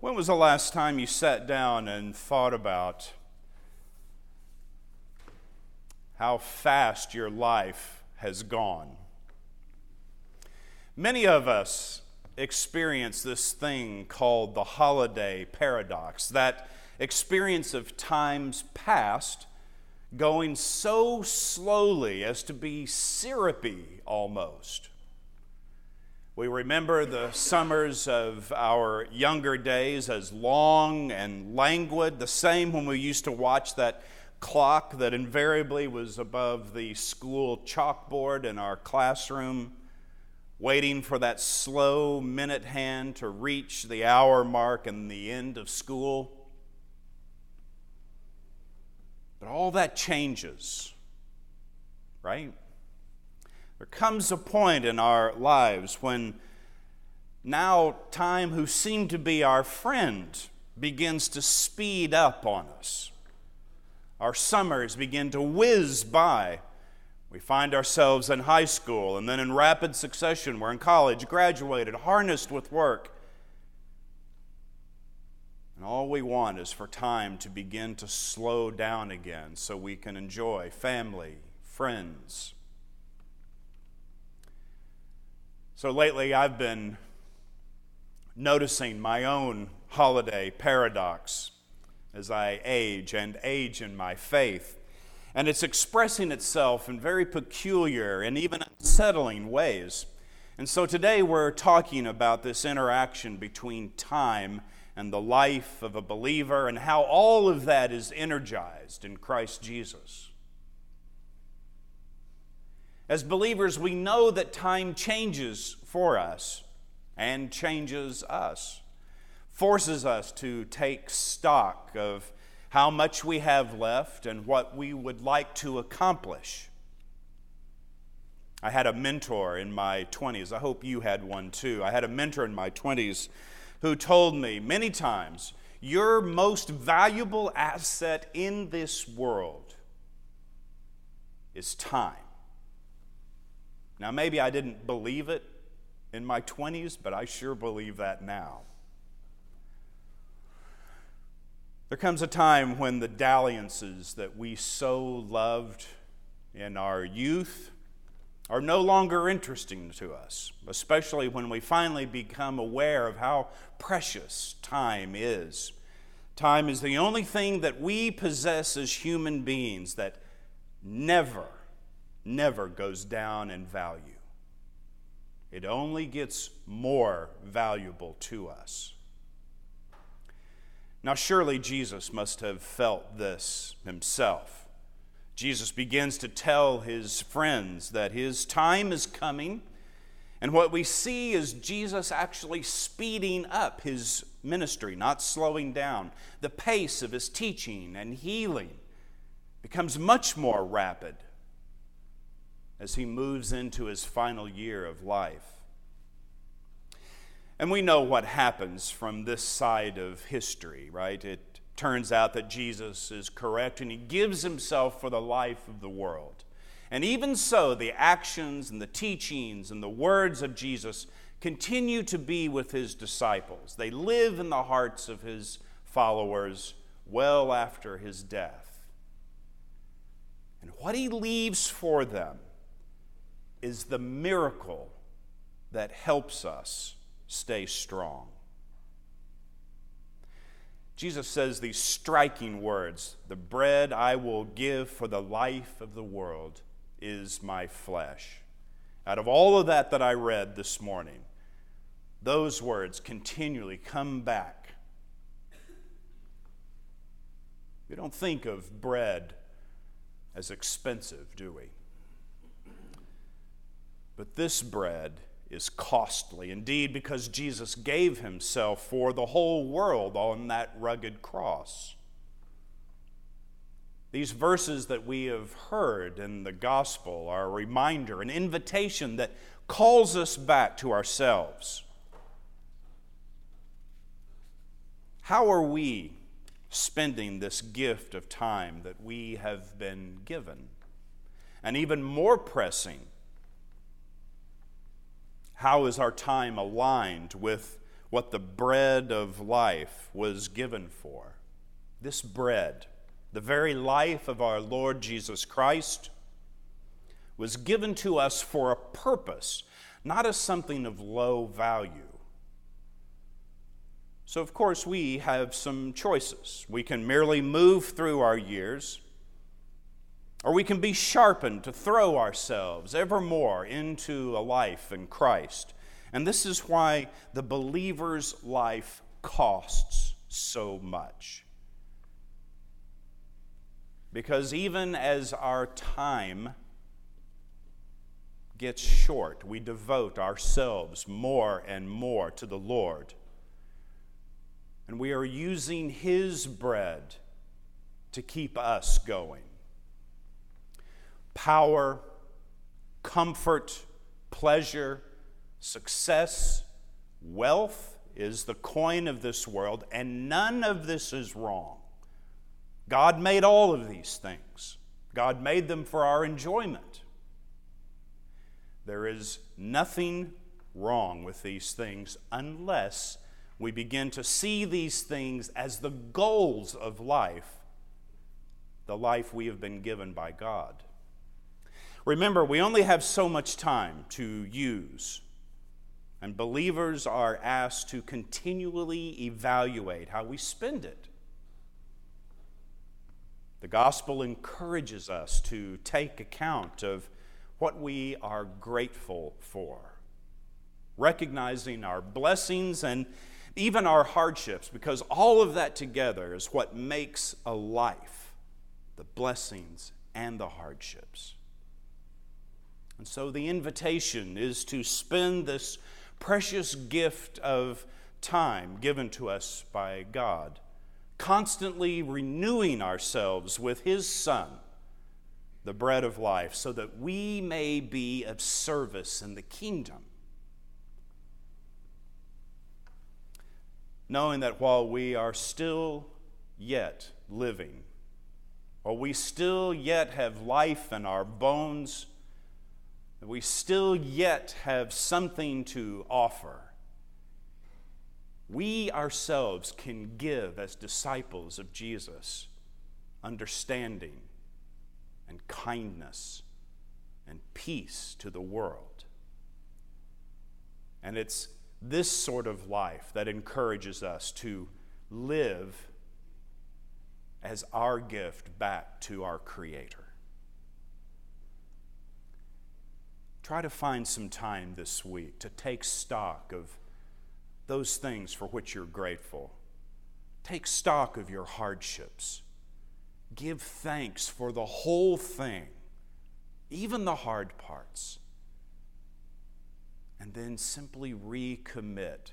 When was the last time you sat down and thought about how fast your life has gone? Many of us experience this thing called the holiday paradox, that experience of times past going so slowly as to be syrupy almost. We remember the summers of our younger days as long and languid, the same when we used to watch that clock that invariably was above the school chalkboard in our classroom, waiting for that slow minute hand to reach the hour mark and the end of school. But all that changes, right? There comes a point in our lives when now time, who seemed to be our friend, begins to speed up on us. Our summers begin to whiz by. We find ourselves in high school, and then in rapid succession, we're in college, graduated, harnessed with work. And all we want is for time to begin to slow down again so we can enjoy family, friends, So lately, I've been noticing my own holiday paradox as I age and age in my faith. And it's expressing itself in very peculiar and even unsettling ways. And so today we're talking about this interaction between time and the life of a believer and how all of that is energized in Christ Jesus. As believers, we know that time changes for us and changes us, forces us to take stock of how much we have left and what we would like to accomplish. I had a mentor in my 20s. I hope you had one too. I had a mentor in my 20s who told me many times, Your most valuable asset in this world is time. Now, maybe I didn't believe it in my 20s, but I sure believe that now. There comes a time when the dalliances that we so loved in our youth are no longer interesting to us, especially when we finally become aware of how precious time is. Time is the only thing that we possess as human beings that never never goes down in value. It only gets more valuable to us. Now, surely Jesus must have felt this himself. Jesus begins to tell his friends that his time is coming. And what we see is Jesus actually speeding up his ministry, not slowing down. The pace of his teaching and healing becomes much more rapid as he moves into his final year of life. And we know what happens from this side of history, right? It turns out that Jesus is correct and he gives himself for the life of the world. And even so, the actions and the teachings and the words of Jesus continue to be with his disciples. They live in the hearts of his followers well after his death. And what he leaves for them is the miracle that helps us stay strong. Jesus says these striking words The bread I will give for the life of the world is my flesh. Out of all of that that I read this morning, those words continually come back. We don't think of bread as expensive, do we? But this bread is costly. Indeed, because Jesus gave himself for the whole world on that rugged cross. These verses that we have heard in the gospel are a reminder, an invitation that calls us back to ourselves. How are we spending this gift of time that we have been given? And even more pressing, how is our time aligned with what the bread of life was given for. This bread, the very life of our Lord Jesus Christ, was given to us for a purpose, not as something of low value. So, of course, we have some choices. We can merely move through our years, or we can be sharpened to throw ourselves evermore into a life in Christ. And this is why the believer's life costs so much. Because even as our time gets short, we devote ourselves more and more to the Lord. And we are using His bread to keep us going. Power, comfort, pleasure, success, wealth is the coin of this world, and none of this is wrong. God made all of these things, God made them for our enjoyment. There is nothing wrong with these things unless we begin to see these things as the goals of life, the life we have been given by God. Remember, we only have so much time to use, and believers are asked to continually evaluate how we spend it. The gospel encourages us to take account of what we are grateful for, recognizing our blessings and even our hardships, because all of that together is what makes a life the blessings and the hardships. And so the invitation is to spend this precious gift of time given to us by God, constantly renewing ourselves with His Son the bread of life, so that we may be of service in the kingdom. Knowing that while we are still yet living, while we still yet have life in our bones, that we still yet have something to offer, we ourselves can give as disciples of Jesus understanding and kindness and peace to the world. And it's this sort of life that encourages us to live as our gift back to our Creator. Try to find some time this week to take stock of those things for which you're grateful. Take stock of your hardships give thanks for the whole thing, even the hard parts, and then simply recommit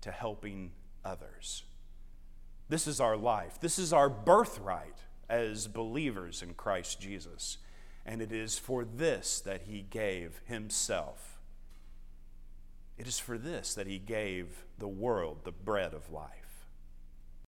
to helping others. This is our life. This is our birthright as believers in Christ Jesus. And it is for this that He gave Himself. It is for this that He gave the world the bread of life.